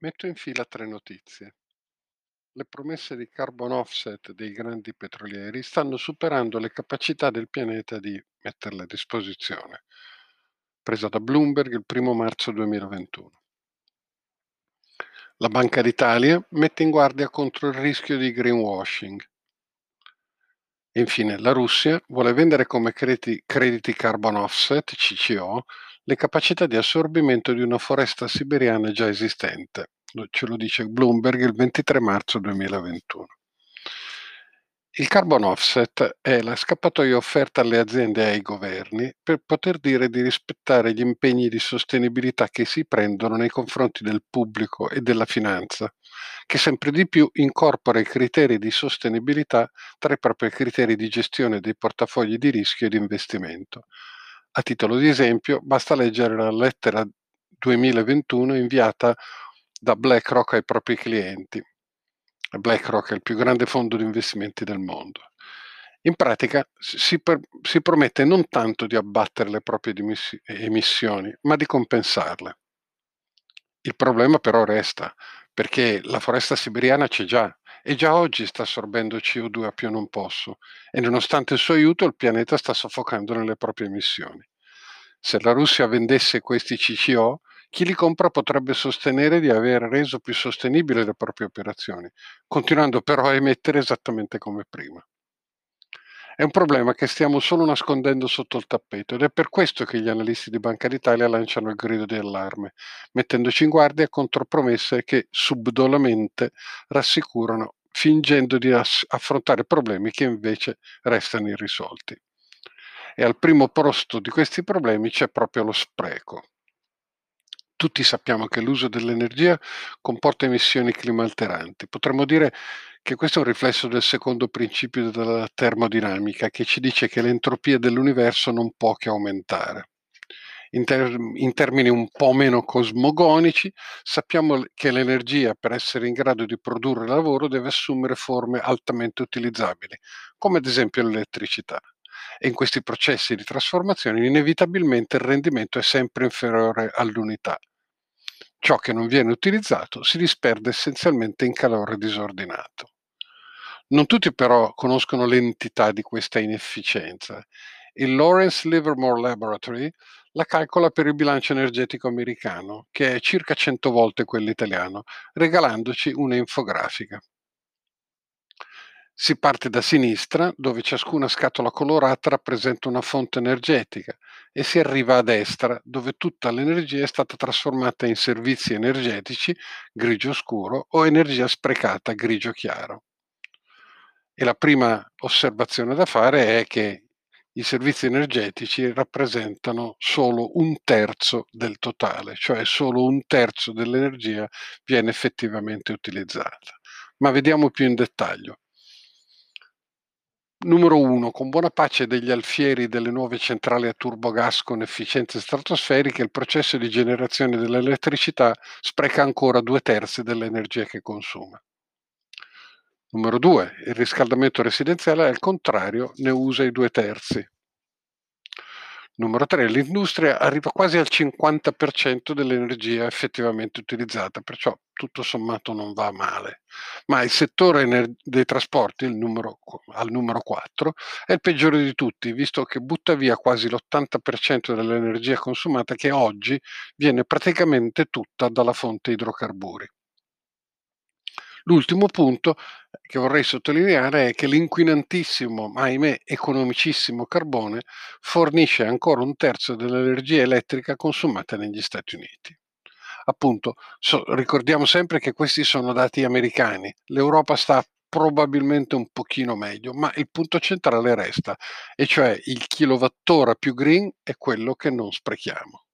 Metto in fila tre notizie. Le promesse di carbon offset dei grandi petrolieri stanno superando le capacità del pianeta di metterle a disposizione. Presa da Bloomberg il 1 marzo 2021. La Banca d'Italia mette in guardia contro il rischio di greenwashing. Infine, la Russia vuole vendere come crediti, crediti carbon offset, CCO, le capacità di assorbimento di una foresta siberiana già esistente. Ce lo dice Bloomberg il 23 marzo 2021. Il carbon offset è la scappatoia offerta alle aziende e ai governi per poter dire di rispettare gli impegni di sostenibilità che si prendono nei confronti del pubblico e della finanza, che sempre di più incorpora i criteri di sostenibilità tra i propri criteri di gestione dei portafogli di rischio e di investimento, a titolo di esempio, basta leggere la lettera 2021 inviata da BlackRock ai propri clienti. BlackRock è il più grande fondo di investimenti del mondo. In pratica si, per, si promette non tanto di abbattere le proprie emissioni, ma di compensarle. Il problema però resta, perché la foresta siberiana c'è già e già oggi sta assorbendo CO2 a più non posso e nonostante il suo aiuto il pianeta sta soffocando nelle proprie emissioni. Se la Russia vendesse questi CCO, chi li compra potrebbe sostenere di aver reso più sostenibili le proprie operazioni, continuando però a emettere esattamente come prima. È un problema che stiamo solo nascondendo sotto il tappeto ed è per questo che gli analisti di Banca d'Italia lanciano il grido di allarme, mettendoci in guardia contro promesse che subdolamente rassicurano, fingendo di affrontare problemi che invece restano irrisolti. E al primo posto di questi problemi c'è proprio lo spreco. Tutti sappiamo che l'uso dell'energia comporta emissioni climalteranti. Potremmo dire che questo è un riflesso del secondo principio della termodinamica, che ci dice che l'entropia dell'universo non può che aumentare. In, ter- in, termini un po' meno cosmogonici, sappiamo che l'energia per essere in grado di produrre lavoro deve assumere forme altamente utilizzabili, come ad esempio l'elettricità e in questi processi di trasformazione inevitabilmente il rendimento è sempre inferiore all'unità. Ciò che non viene utilizzato si disperde essenzialmente in calore disordinato. Non tutti però conoscono l'entità di questa inefficienza. Il Lawrence Livermore Laboratory la calcola per il bilancio energetico americano, che è circa 100 volte quello italiano, regalandoci una infografica. Si parte da sinistra, dove ciascuna scatola colorata rappresenta una fonte energetica, e si arriva a destra, dove tutta l'energia è stata trasformata in servizi energetici, grigio scuro, o energia sprecata, grigio chiaro. E la prima osservazione da fare è che i servizi energetici rappresentano solo un terzo del totale, cioè solo un terzo dell'energia viene effettivamente utilizzata. Ma vediamo più in dettaglio. Numero 1. Con buona pace degli alfieri delle nuove centrali a turbogas con efficienze stratosferiche, il processo di generazione dell'elettricità spreca ancora due terzi dell'energia che consuma. Numero 2. Il riscaldamento residenziale, al contrario, ne usa i due terzi. Numero 3, l'industria arriva quasi al 50% dell'energia effettivamente utilizzata, perciò tutto sommato non va male. Ma il settore dei trasporti, numero, al numero 4, è il peggiore di tutti, visto che butta via quasi l'80% dell'energia consumata che oggi viene praticamente tutta dalla fonte idrocarburi. L'ultimo punto che vorrei sottolineare è che l'inquinantissimo, ma ahimè economicissimo carbone fornisce ancora un terzo dell'energia elettrica consumata negli Stati Uniti. Appunto, so, ricordiamo sempre che questi sono dati americani. L'Europa sta probabilmente un pochino meglio, ma il punto centrale resta, e cioè il kilowattora più green è quello che non sprechiamo.